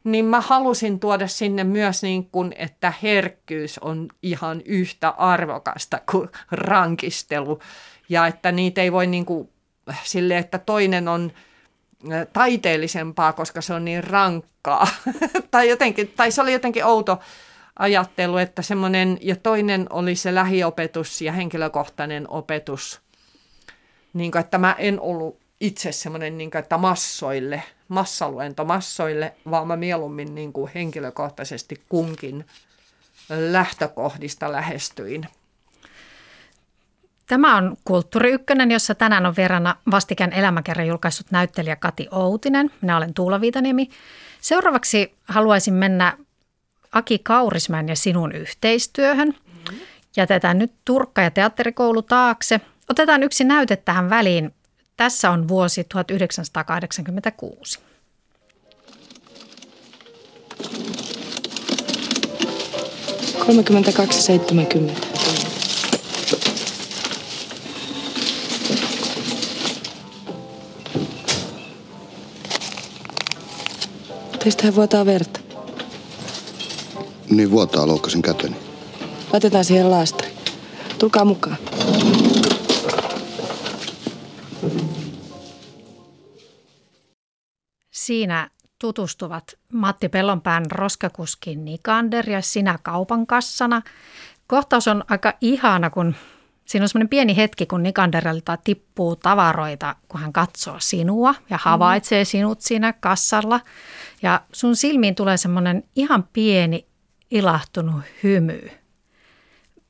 Niin mä halusin tuoda sinne myös niin kuin, että herkkyys on ihan yhtä arvokasta kuin rankistelu. Ja että niitä ei voi niin kuin, sille, että toinen on taiteellisempaa, koska se on niin rankkaa. tai, jotenkin, tai se oli jotenkin outo ajattelu, että semmoinen, ja toinen oli se lähiopetus ja henkilökohtainen opetus, niin kuin, että mä en ollut itse semmoinen, niin kuin, että massoille, massaluento massoille, vaan mä mieluummin niin kuin henkilökohtaisesti kunkin lähtökohdista lähestyin. Tämä on Kulttuuri Ykkönen, jossa tänään on verrana vastikään elämäkerran julkaissut näyttelijä Kati Outinen. Minä olen Tuula Viitaniemi. Seuraavaksi haluaisin mennä Aki Kaurismäen ja sinun yhteistyöhön. Jätetään nyt Turkka- ja teatterikoulu taakse. Otetaan yksi näyte tähän väliin. Tässä on vuosi 1986. Kolmekymmentäkaksi seitsemänkymmentä. Teistähän vuotaa verta. Niin vuotaa loukkasin käteni. Laitetaan siihen laastari. Tulkaa mukaan. Siinä tutustuvat Matti Pellonpään roskakuski Nikander ja sinä kaupan kassana. kohtaus on aika ihana, kun siinä on semmoinen pieni hetki, kun Nikanderelta tippuu tavaroita, kun hän katsoo sinua ja havaitsee sinut siinä kassalla. Ja sun silmiin tulee semmoinen ihan pieni ilahtunut hymy.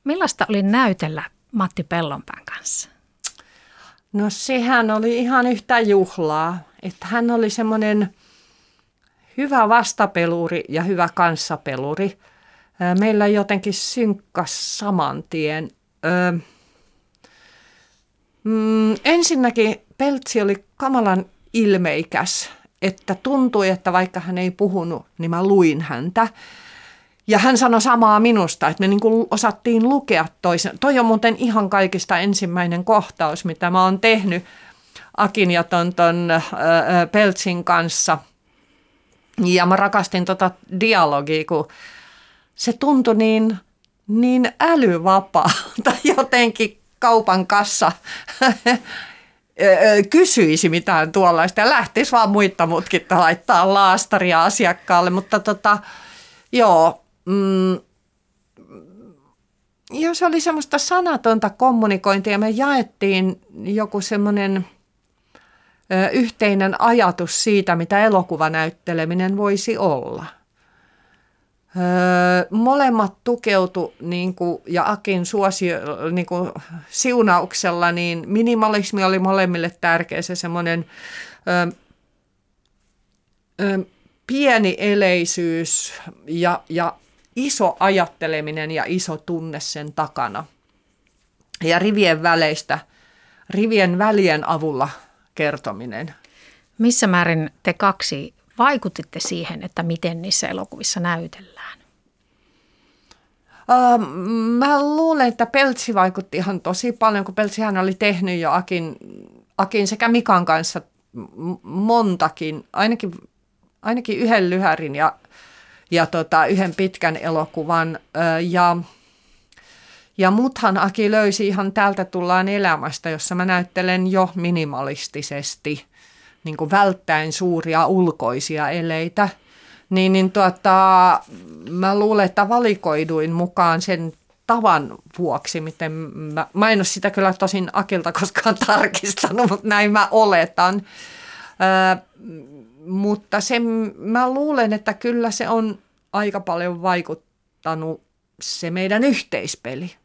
Millaista oli näytellä Matti Pellonpään kanssa? No sehän oli ihan yhtä juhlaa, että hän oli semmoinen hyvä vastapeluri ja hyvä kanssapeluri. Meillä jotenkin synkkas saman tien. Öö, mm, ensinnäkin Peltsi oli kamalan ilmeikäs, että tuntui, että vaikka hän ei puhunut, niin mä luin häntä. Ja hän sanoi samaa minusta, että me niin kuin osattiin lukea toisen. Toi on muuten ihan kaikista ensimmäinen kohtaus, mitä mä oon tehnyt Akin ja ton, ton äh, Peltsin kanssa. Ja mä rakastin tota dialogia, kun se tuntui niin, niin älyvapaalta jotenkin kaupan kassa kysyisi mitään tuollaista ja lähtisi vaan muita mutkitta laittaa laastaria asiakkaalle, mutta tota, joo, mm, joo, se oli semmoista sanatonta kommunikointia. Me jaettiin joku semmoinen yhteinen ajatus siitä, mitä elokuvanäytteleminen voisi olla. Öö, molemmat tukeutu niin kuin, ja Akin suosio, niin kuin, siunauksella, niin minimalismi oli molemmille tärkeä se semmoinen öö, öö, pieni eleisyys ja, ja iso ajatteleminen ja iso tunne sen takana. Ja rivien väleistä, rivien välien avulla kertominen. Missä määrin te kaksi vaikutitte siihen, että miten niissä elokuvissa näytellään? Uh, mä luulen, että Peltsi vaikutti ihan tosi paljon, kun Peltsihän oli tehnyt jo Akin, Akin sekä Mikan kanssa montakin, ainakin, ainakin yhden lyhärin ja, ja tota, yhden pitkän elokuvan. Ja, ja muthan Aki löysi ihan täältä tullaan elämästä, jossa mä näyttelen jo minimalistisesti – niin kuin välttäen suuria ulkoisia eleitä, niin, niin tuota, mä luulen, että valikoiduin mukaan sen tavan vuoksi, miten mä, mä en ole sitä kyllä tosin Akilta koskaan tarkistanut, mutta näin mä oletan. Ö, mutta se, mä luulen, että kyllä se on aika paljon vaikuttanut se meidän yhteispeli.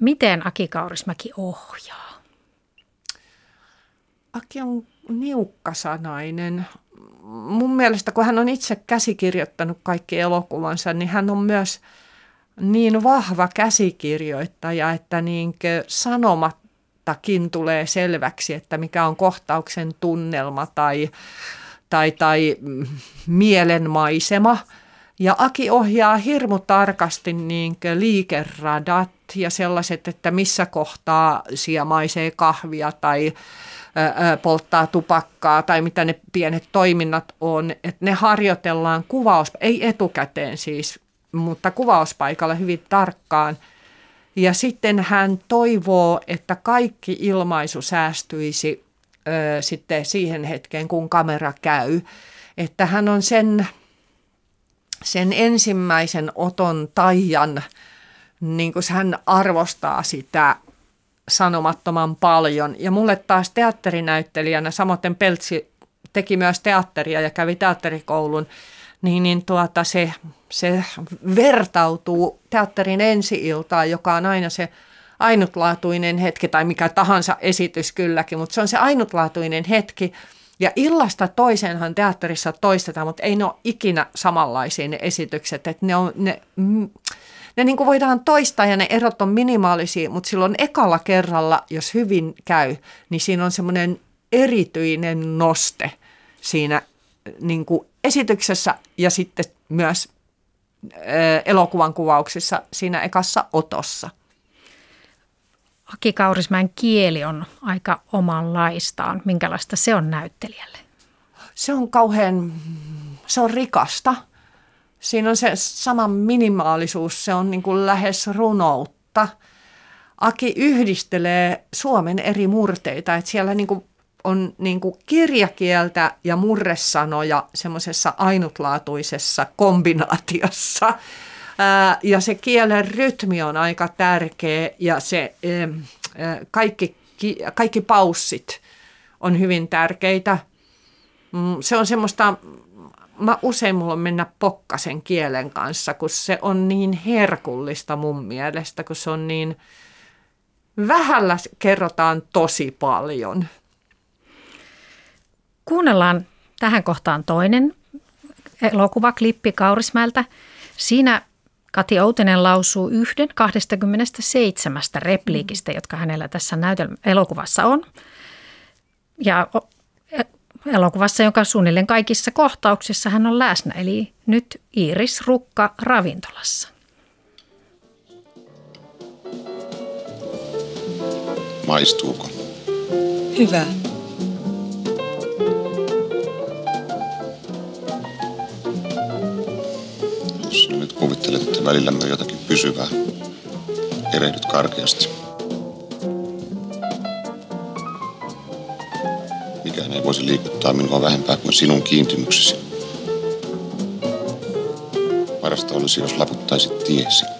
Miten Aki Kaurismäki ohjaa? Aki on niukkasanainen. Mun mielestä, kun hän on itse käsikirjoittanut kaikki elokuvansa, niin hän on myös niin vahva käsikirjoittaja, että niin sanomattakin tulee selväksi, että mikä on kohtauksen tunnelma tai, tai, tai mielenmaisema. Ja Aki ohjaa hirmu tarkasti niin liikeradat ja sellaiset, että missä kohtaa siemaisee kahvia tai polttaa tupakkaa tai mitä ne pienet toiminnat on, että ne harjoitellaan kuvaus, ei etukäteen siis, mutta kuvauspaikalla hyvin tarkkaan. Ja sitten hän toivoo, että kaikki ilmaisu säästyisi ö, sitten siihen hetkeen, kun kamera käy. Että hän on sen, sen ensimmäisen oton taian, niin kuin hän arvostaa sitä sanomattoman paljon. Ja mulle taas teatterinäyttelijänä, samoin Peltsi teki myös teatteria ja kävi teatterikoulun, niin, niin tuota, se, se vertautuu teatterin ensi-iltaan, joka on aina se ainutlaatuinen hetki, tai mikä tahansa esitys kylläkin, mutta se on se ainutlaatuinen hetki. Ja illasta toiseenhan teatterissa toistetaan, mutta ei ne ole ikinä samanlaisia ne esitykset. Että ne on, ne, ne niin kuin voidaan toistaa ja ne erot on minimaalisia, mutta silloin ekalla kerralla, jos hyvin käy, niin siinä on semmoinen erityinen noste siinä niin kuin esityksessä ja sitten myös elokuvan kuvauksissa siinä ekassa otossa. Aki Kaurismäen kieli on aika omanlaistaan. Minkälaista se on näyttelijälle? Se on kauhean, se on rikasta – Siinä on se sama minimaalisuus, se on niin kuin lähes runoutta. Aki yhdistelee Suomen eri murteita, että siellä niin kuin on niin kuin kirjakieltä ja murresanoja semmoisessa ainutlaatuisessa kombinaatiossa. Ää, ja se kielen rytmi on aika tärkeä ja se ää, kaikki, kaikki paussit on hyvin tärkeitä. Mm, se on semmoista, mä usein mulla on mennä pokkasen kielen kanssa, kun se on niin herkullista mun mielestä, kun se on niin, vähällä kerrotaan tosi paljon. Kuunnellaan tähän kohtaan toinen elokuvaklippi Kaurismäeltä. Siinä Kati Outinen lausuu yhden 27 repliikistä, jotka hänellä tässä näytel- elokuvassa on. Ja e, elokuvassa, jonka suunnilleen kaikissa kohtauksissa hän on läsnä, eli nyt Iiris Rukka ravintolassa. Maistuuko? Hyvä. Jos nyt kuvittelet, että välillämme on jotakin pysyvää, erehdyt karkeasti. Mikään ei voisi liikuttaa minua vähempää kuin sinun kiintymyksesi. Parasta olisi, jos laputtaisit tiesi.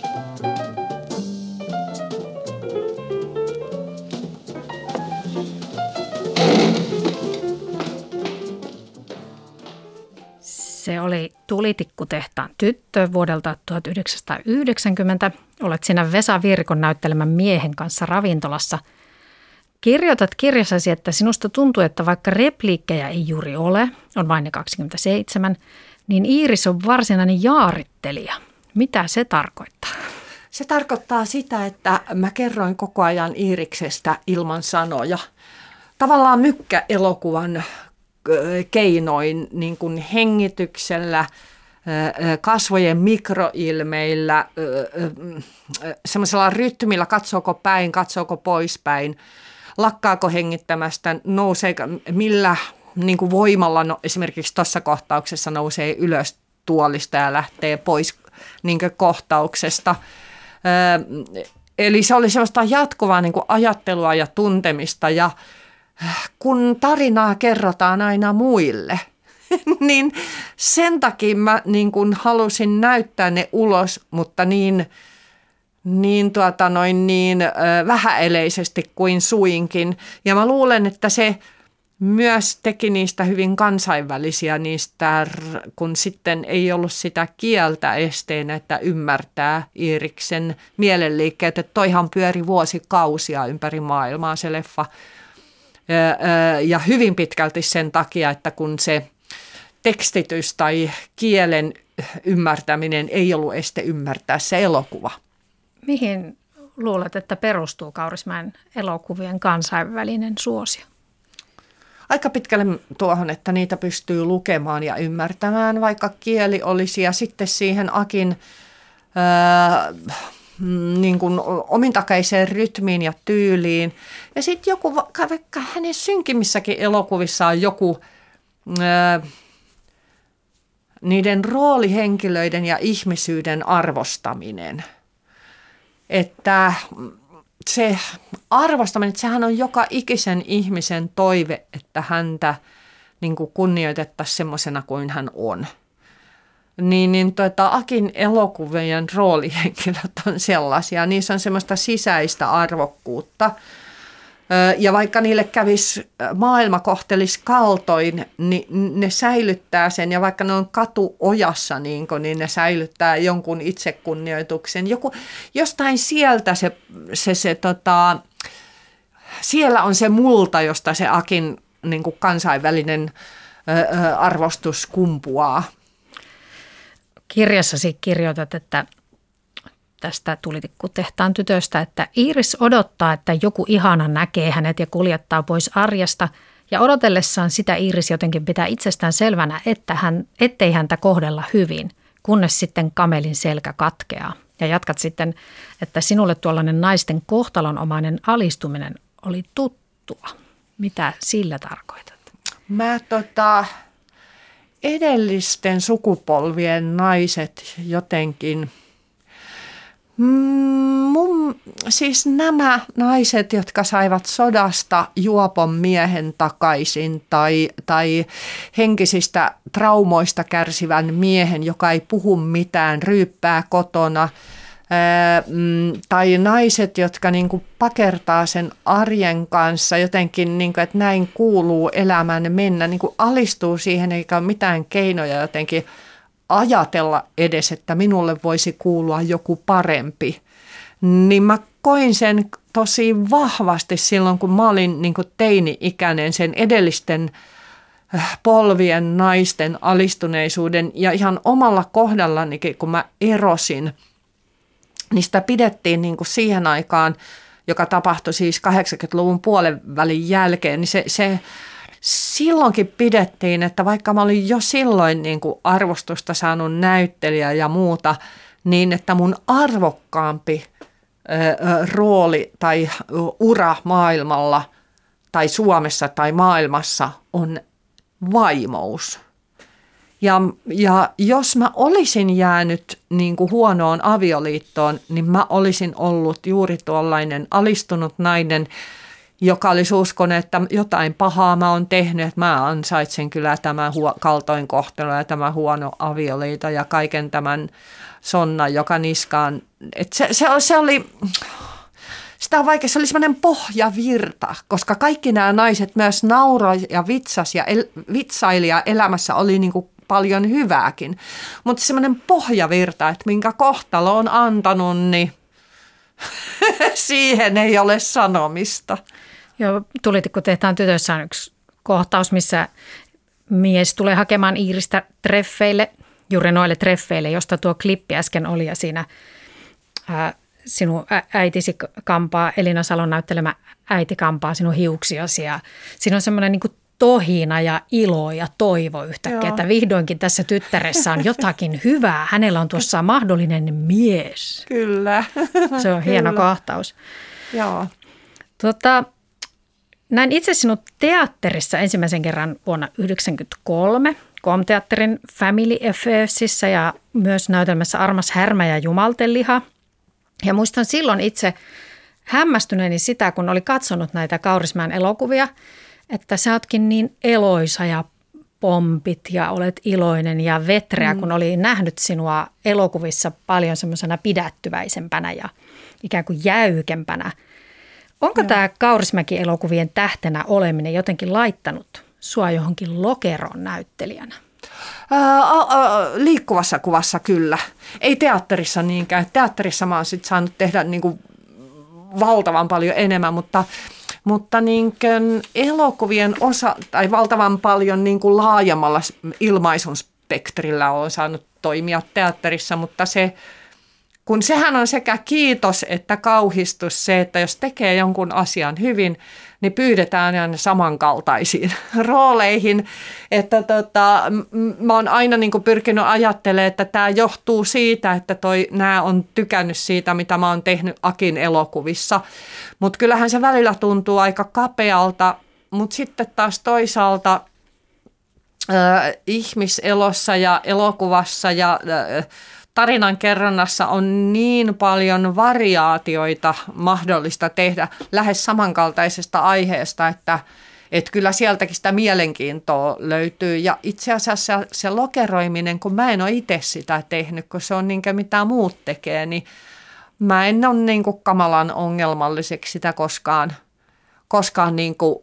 Tulitikkutehtaan tyttö vuodelta 1990. Olet siinä Vesa Virkon näyttelemän miehen kanssa ravintolassa. Kirjoitat kirjassasi, että sinusta tuntuu, että vaikka repliikkejä ei juuri ole, on vain ne 27, niin Iiris on varsinainen jaarittelija. Mitä se tarkoittaa? Se tarkoittaa sitä, että mä kerroin koko ajan Iiriksestä ilman sanoja. Tavallaan mykkäelokuvan keinoin niin kuin hengityksellä, kasvojen mikroilmeillä, semmoisella rytmillä, katsooko päin, katsooko poispäin, lakkaako hengittämästä, nousee, millä niin kuin voimalla no, esimerkiksi tuossa kohtauksessa nousee ylös tuolista ja lähtee pois niin kohtauksesta. Eli se oli sellaista jatkuvaa niin ajattelua ja tuntemista ja kun tarinaa kerrotaan aina muille, niin sen takia mä niin kuin halusin näyttää ne ulos, mutta niin, niin, tuota noin, niin vähäeleisesti kuin suinkin. Ja mä luulen, että se myös teki niistä hyvin kansainvälisiä niistä, kun sitten ei ollut sitä kieltä esteenä, että ymmärtää Iiriksen mielenliikkeet. Että toihan pyöri vuosikausia ympäri maailmaa se leffa ja hyvin pitkälti sen takia, että kun se tekstitys tai kielen ymmärtäminen ei ollut este ymmärtää se elokuva. Mihin luulet, että perustuu Kaurismäen elokuvien kansainvälinen suosio? Aika pitkälle tuohon, että niitä pystyy lukemaan ja ymmärtämään, vaikka kieli olisi. Ja sitten siihen Akin äh, niin kuin omintakeiseen rytmiin ja tyyliin. Ja sitten joku, vaikka hänen synkimmissäkin elokuvissa on joku ää, niiden roolihenkilöiden ja ihmisyyden arvostaminen. Että se arvostaminen, että sehän on joka ikisen ihmisen toive, että häntä niin kuin kunnioitettaisiin semmoisena kuin hän on – niin, niin tota, Akin elokuvien roolihenkilöt on sellaisia. Niissä on semmoista sisäistä arvokkuutta. Ja vaikka niille kävisi maailma kohtelisi kaltoin, niin ne säilyttää sen. Ja vaikka ne on katuojassa, niin, kun, niin ne säilyttää jonkun itsekunnioituksen. Joku, jostain sieltä se, se, se tota, siellä on se multa, josta se Akin niin kuin kansainvälinen arvostus kumpuaa kirjassasi kirjoitat, että tästä tulitikkutehtaan tytöstä, että Iiris odottaa, että joku ihana näkee hänet ja kuljettaa pois arjesta. Ja odotellessaan sitä Iiris jotenkin pitää itsestään selvänä, että hän, ettei häntä kohdella hyvin, kunnes sitten kamelin selkä katkeaa. Ja jatkat sitten, että sinulle tuollainen naisten kohtalonomainen alistuminen oli tuttua. Mitä sillä tarkoitat? Mä tota, edellisten sukupolvien naiset jotenkin, mm, siis nämä naiset, jotka saivat sodasta juopon miehen takaisin tai, tai henkisistä traumoista kärsivän miehen, joka ei puhu mitään, ryyppää kotona – tai naiset, jotka niin kuin pakertaa sen arjen kanssa jotenkin, niin kuin, että näin kuuluu elämään mennä, niin kuin alistuu siihen eikä ole mitään keinoja jotenkin ajatella edes, että minulle voisi kuulua joku parempi. Niin mä koin sen tosi vahvasti silloin, kun mä olin niin kuin teini-ikäinen sen edellisten polvien naisten alistuneisuuden ja ihan omalla kohdallani, kun mä erosin – niin sitä pidettiin niin kuin siihen aikaan, joka tapahtui siis 80-luvun puolen välin jälkeen, niin se, se silloinkin pidettiin, että vaikka mä olin jo silloin niin kuin arvostusta saanut näyttelijä ja muuta, niin että mun arvokkaampi rooli tai ura maailmalla tai Suomessa tai maailmassa on vaimous. Ja, ja jos mä olisin jäänyt niin kuin huonoon avioliittoon, niin mä olisin ollut juuri tuollainen alistunut nainen, joka olisi uskonut, että jotain pahaa mä oon tehnyt, että mä ansaitsen kyllä tämän huo- kaltoinkohtelu ja tämä huono avioliito ja kaiken tämän sonna, joka niskaan. Et se, se, se oli, sitä on vaikea, se oli semmoinen pohjavirta, koska kaikki nämä naiset myös nauroi ja vitsas ja el, vitsaili ja elämässä oli niin kuin paljon hyvääkin. Mutta semmoinen pohjavirta, että minkä kohtalo on antanut, niin siihen ei ole sanomista. Joo, kun tehtaan tytössä on yksi kohtaus, missä mies tulee hakemaan Iiristä treffeille, juuri noille treffeille, josta tuo klippi äsken oli ja siinä ää, sinun äitisi kampaa, Elina Salon näyttelemä äiti kampaa sinun hiuksiasi ja siinä on semmoinen niin tohina ja ilo ja toivo yhtäkkiä, Joo. että vihdoinkin tässä tyttäressä on jotakin hyvää. Hänellä on tuossa mahdollinen mies. Kyllä. Se on hieno Kyllä. kohtaus. Joo. Tota, näin itse sinut teatterissa ensimmäisen kerran vuonna 1993 Komteatterin Family Affairsissa ja myös näytelmässä Armas härmä ja Jumalteliha. Ja muistan silloin itse hämmästyneeni sitä, kun oli katsonut näitä Kaurismäen elokuvia – että sä ootkin niin eloisa ja pompit ja olet iloinen ja vetreä, mm. kun oli nähnyt sinua elokuvissa paljon semmoisena pidättyväisempänä ja ikään kuin jäykempänä. Onko Joo. tämä Kaurismäki-elokuvien tähtenä oleminen jotenkin laittanut sua johonkin lokeron näyttelijänä? Ää, a, a, liikkuvassa kuvassa kyllä. Ei teatterissa niinkään. Teatterissa mä oon sit saanut tehdä niinku valtavan paljon enemmän, mutta – mutta niin kuin elokuvien osa, tai valtavan paljon niin kuin laajemmalla ilmaisun spektrillä on saanut toimia teatterissa, mutta se, kun sehän on sekä kiitos että kauhistus se, että jos tekee jonkun asian hyvin, niin pyydetään aina samankaltaisiin rooleihin. Että tota, mä oon aina niin kuin pyrkinyt ajattelemaan, että tämä johtuu siitä, että toi, nämä on tykännyt siitä, mitä mä oon tehnyt Akin elokuvissa. Mutta kyllähän se välillä tuntuu aika kapealta, mutta sitten taas toisaalta äh, ihmiselossa ja elokuvassa ja äh, tarinan kerronnassa on niin paljon variaatioita mahdollista tehdä lähes samankaltaisesta aiheesta, että, että kyllä sieltäkin sitä mielenkiintoa löytyy. Ja itse asiassa se, lokeroiminen, kun mä en ole itse sitä tehnyt, kun se on niin kuin mitä muut tekee, niin mä en ole niin kuin kamalan ongelmalliseksi sitä koskaan, koskaan niin kuin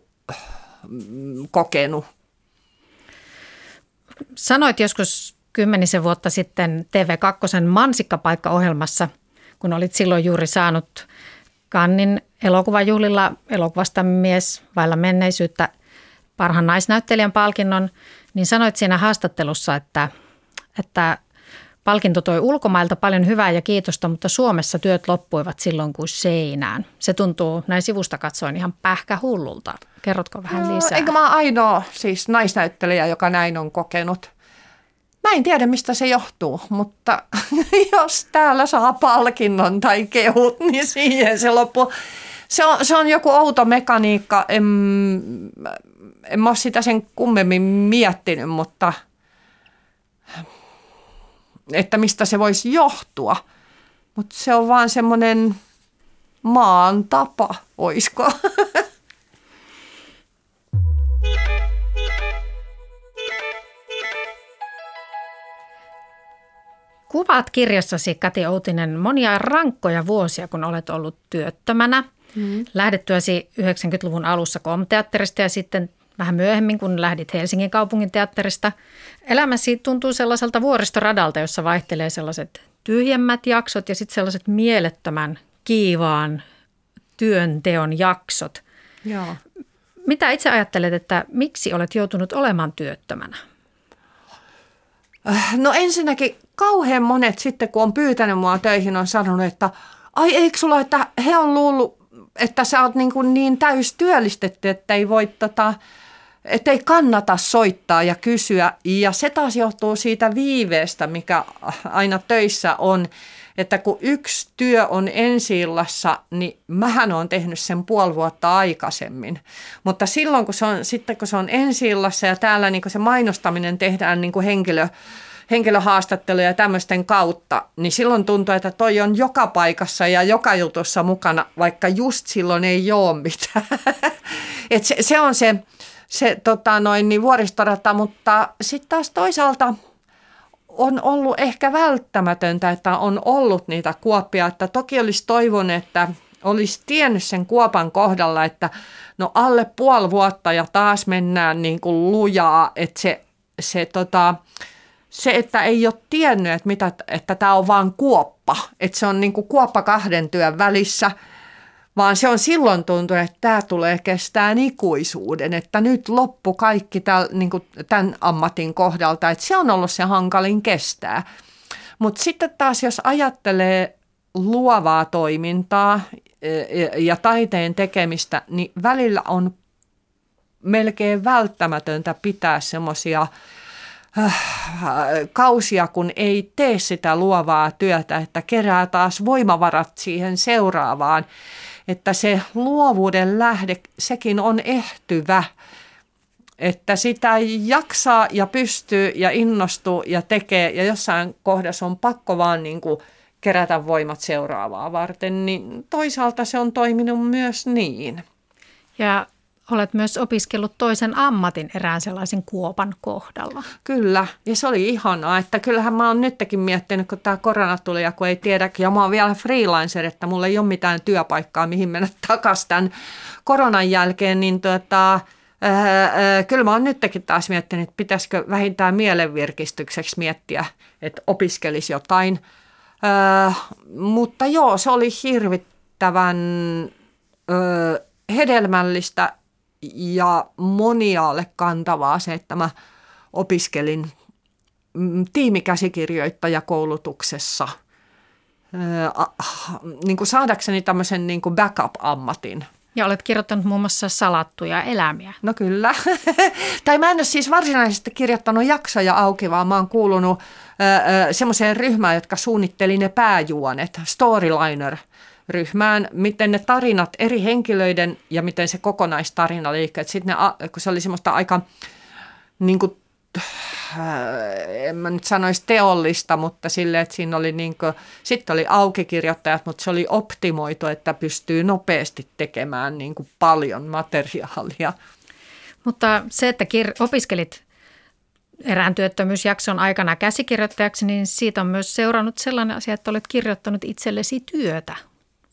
mm, kokenut. Sanoit joskus kymmenisen vuotta sitten TV2 Mansikkapaikka-ohjelmassa, kun olit silloin juuri saanut Kannin elokuvajuhlilla elokuvasta mies vailla menneisyyttä parhaan naisnäyttelijän palkinnon, niin sanoit siinä haastattelussa, että, että palkinto toi ulkomailta paljon hyvää ja kiitosta, mutta Suomessa työt loppuivat silloin kuin seinään. Se tuntuu näin sivusta katsoen ihan pähkähullulta. Kerrotko vähän lisää? Eikö mä ainoa siis naisnäyttelijä, joka näin on kokenut? Mä en tiedä, mistä se johtuu, mutta jos täällä saa palkinnon tai kehut, niin siihen se loppu. Se on, se on joku outo mekaniikka. En, en mä ole sitä sen kummemmin miettinyt, mutta että mistä se voisi johtua. Mutta se on vaan semmoinen maan tapa, oisko? Kuvaat kirjassasi, Kati Outinen, monia rankkoja vuosia, kun olet ollut työttömänä. Mm. Lähdettyäsi 90-luvun alussa komteatterista ja sitten vähän myöhemmin, kun lähdit Helsingin kaupungin teatterista. Elämäsi tuntuu sellaiselta vuoristoradalta, jossa vaihtelee sellaiset tyhjemmät jaksot ja sitten sellaiset mielettömän kiivaan työnteon jaksot. Joo. Mitä itse ajattelet, että miksi olet joutunut olemaan työttömänä? No ensinnäkin kauhean monet sitten, kun on pyytänyt mua töihin, on sanonut, että ai eikö sulla, että he on luullut, että sä oot niin, kuin niin täys työllistetty, että ei voi tota, että ei kannata soittaa ja kysyä. Ja se taas johtuu siitä viiveestä, mikä aina töissä on, että kun yksi työ on ensi niin mähän on tehnyt sen puoli vuotta aikaisemmin. Mutta silloin, kun se on, sitten kun se on ensi ja täällä niin se mainostaminen tehdään niin henkilö, henkilöhaastatteluja ja tämmöisten kautta, niin silloin tuntuu, että toi on joka paikassa ja joka jutussa mukana, vaikka just silloin ei ole mitään. Et se, se on se, se tota noin, niin vuoristorata, mutta sitten taas toisaalta on ollut ehkä välttämätöntä, että on ollut niitä kuoppia, että toki olisi toivon, että olisi tiennyt sen kuopan kohdalla, että no alle puoli vuotta ja taas mennään niin kuin lujaa, että se, se, tota, se, että ei ole tiennyt, että, mitä, että tämä on vain kuoppa, että se on niin kuin kuoppa kahden työn välissä – vaan se on silloin tuntunut, että tämä tulee kestää ikuisuuden, että nyt loppu kaikki täl, niin kuin tämän ammatin kohdalta, että se on ollut se hankalin kestää. Mutta sitten taas, jos ajattelee luovaa toimintaa e, e, ja taiteen tekemistä, niin välillä on melkein välttämätöntä pitää semmoisia kausia, kun ei tee sitä luovaa työtä, että kerää taas voimavarat siihen seuraavaan. Että se luovuuden lähde, sekin on ehtyvä, että sitä jaksaa ja pystyy ja innostuu ja tekee. Ja jossain kohdassa on pakko vaan niin kuin kerätä voimat seuraavaa varten, niin toisaalta se on toiminut myös niin. Ja olet myös opiskellut toisen ammatin erään sellaisen kuopan kohdalla. Kyllä, ja se oli ihanaa, että kyllähän mä oon nytkin miettinyt, kun tämä korona tuli ja kun ei tiedäkin, ja mä oon vielä freelancer, että mulla ei ole mitään työpaikkaa, mihin mennä takaisin tämän koronan jälkeen, niin tota, Äh, äh, kyllä mä oon nytkin taas miettinyt, että pitäisikö vähintään mielenvirkistykseksi miettiä, että opiskelisi jotain. Äh, mutta joo, se oli hirvittävän hedelmällistä ja moniaalle kantavaa se, että mä opiskelin mm, tiimikäsikirjoittajakoulutuksessa niin kuin saadakseni tämmöisen niin kuin backup-ammatin. Ja olet kirjoittanut muun muassa salattuja elämiä. No kyllä. tai mä en ole siis varsinaisesti kirjoittanut jaksoja auki, vaan mä oon kuulunut semmoiseen ryhmään, jotka suunnitteli ne pääjuonet, storyliner – ryhmään, miten ne tarinat eri henkilöiden ja miten se kokonaistarina liikkuu. Sitten ne, kun se oli semmoista aika, niin kuin, äh, en mä nyt sanoisi teollista, mutta sille, että siinä oli niin kuin, sitten oli aukikirjoittajat, mutta se oli optimoitu, että pystyy nopeasti tekemään niin kuin paljon materiaalia. Mutta se, että kir- opiskelit erään työttömyysjakson aikana käsikirjoittajaksi, niin siitä on myös seurannut sellainen asia, että olet kirjoittanut itsellesi työtä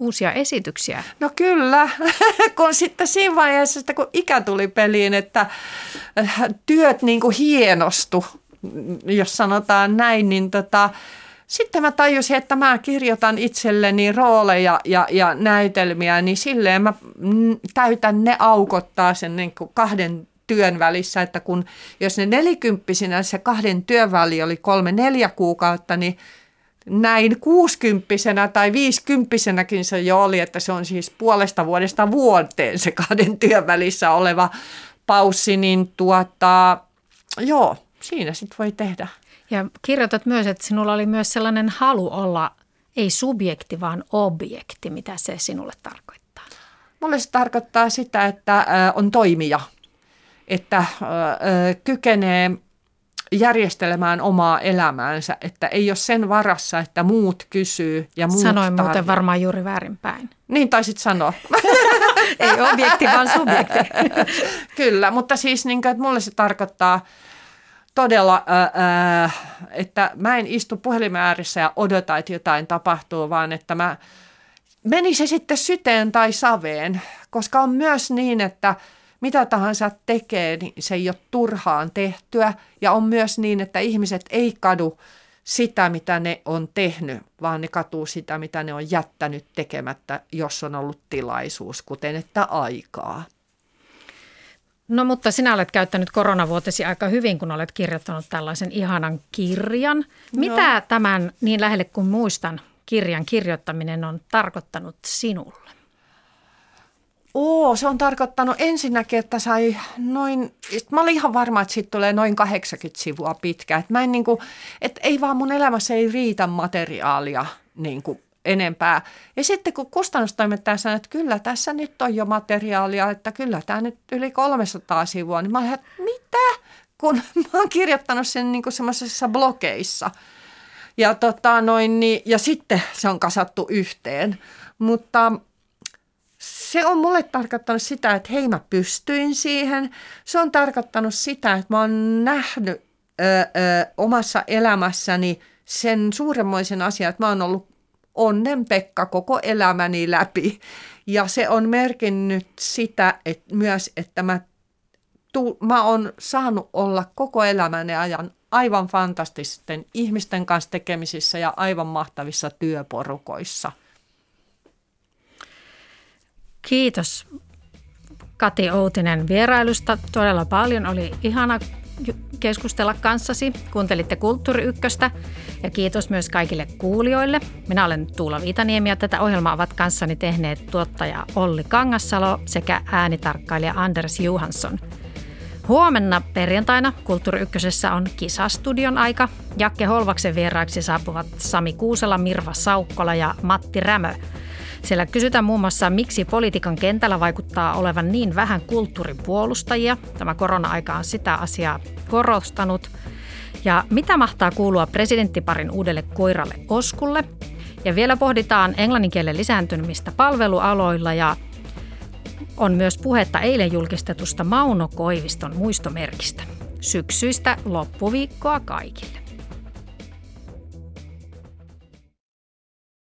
uusia esityksiä. No kyllä, kun sitten siinä vaiheessa, että kun ikä tuli peliin, että äh, työt niin kuin hienostu, jos sanotaan näin, niin tota, sitten mä tajusin, että mä kirjoitan itselleni rooleja ja, ja näytelmiä, niin silleen mä täytän ne aukottaa sen niin kuin kahden työn välissä, että kun jos ne nelikymppisinä se kahden työn väli oli kolme neljä kuukautta, niin näin kuusikymppisenä tai viisikymppisenäkin se jo oli, että se on siis puolesta vuodesta vuoteen se kahden työn välissä oleva paussi, niin tuota, joo, siinä sitten voi tehdä. Ja kirjoitat myös, että sinulla oli myös sellainen halu olla ei subjekti, vaan objekti. Mitä se sinulle tarkoittaa? Mulle se tarkoittaa sitä, että on toimija, että kykenee järjestelemään omaa elämäänsä, että ei ole sen varassa, että muut kysyy ja muut Sanoin tarjoaa. muuten varmaan juuri väärinpäin. Niin taisit sanoa. Ei objekti, vaan subjekti. Kyllä, mutta siis niin kuin, että mulle se tarkoittaa todella, ää, että mä en istu puhelimen ääressä ja odota, että jotain tapahtuu, vaan että mä meni se sitten syteen tai saveen, koska on myös niin, että mitä tahansa tekee, niin se ei ole turhaan tehtyä. Ja on myös niin, että ihmiset ei kadu sitä, mitä ne on tehnyt, vaan ne katuu sitä, mitä ne on jättänyt tekemättä, jos on ollut tilaisuus, kuten että aikaa. No mutta sinä olet käyttänyt koronavuotesi aika hyvin, kun olet kirjoittanut tällaisen ihanan kirjan. Mitä no. tämän niin lähelle kuin muistan kirjan kirjoittaminen on tarkoittanut sinulle? Oo, se on tarkoittanut ensinnäkin, että sai noin, mä olin ihan varma, että siitä tulee noin 80 sivua pitkä. Että mä en niin kuin, että ei vaan mun elämässä ei riitä materiaalia niin kuin enempää. Ja sitten kun kustannustoimittaja sanoi, että kyllä tässä nyt on jo materiaalia, että kyllä tämä nyt yli 300 sivua, niin mä olin, että mitä? Kun mä oon kirjoittanut sen niin kuin semmoisessa blogeissa. Ja, tota, noin, niin, ja sitten se on kasattu yhteen. Mutta se on mulle tarkoittanut sitä, että hei mä pystyin siihen. Se on tarkoittanut sitä, että mä oon nähnyt ö, ö, omassa elämässäni sen suuremmoisen asian, että mä oon ollut onnen Pekka koko elämäni läpi. Ja se on merkinnyt sitä että myös, että mä, tu, mä oon saanut olla koko elämäni ajan aivan fantastisten ihmisten kanssa tekemisissä ja aivan mahtavissa työporukoissa. Kiitos Kati Outinen vierailusta. Todella paljon oli ihana keskustella kanssasi. Kuuntelitte Kulttuuri Ykköstä ja kiitos myös kaikille kuulijoille. Minä olen Tuula Viitaniemi ja tätä ohjelmaa ovat kanssani tehneet tuottaja Olli Kangassalo sekä äänitarkkailija Anders Johansson. Huomenna perjantaina Kulttuuri Ykkösessä on kisastudion aika. Jakke Holvaksen vieraiksi saapuvat Sami Kuusela, Mirva Saukkola ja Matti Rämö – siellä kysytään muun muassa, miksi politiikan kentällä vaikuttaa olevan niin vähän kulttuuripuolustajia. Tämä korona-aika on sitä asiaa korostanut. Ja mitä mahtaa kuulua presidenttiparin uudelle koiralle Oskulle? Ja vielä pohditaan englanninkielen lisääntymistä palvelualoilla ja on myös puhetta eilen julkistetusta Mauno Koiviston muistomerkistä. Syksyistä loppuviikkoa kaikille.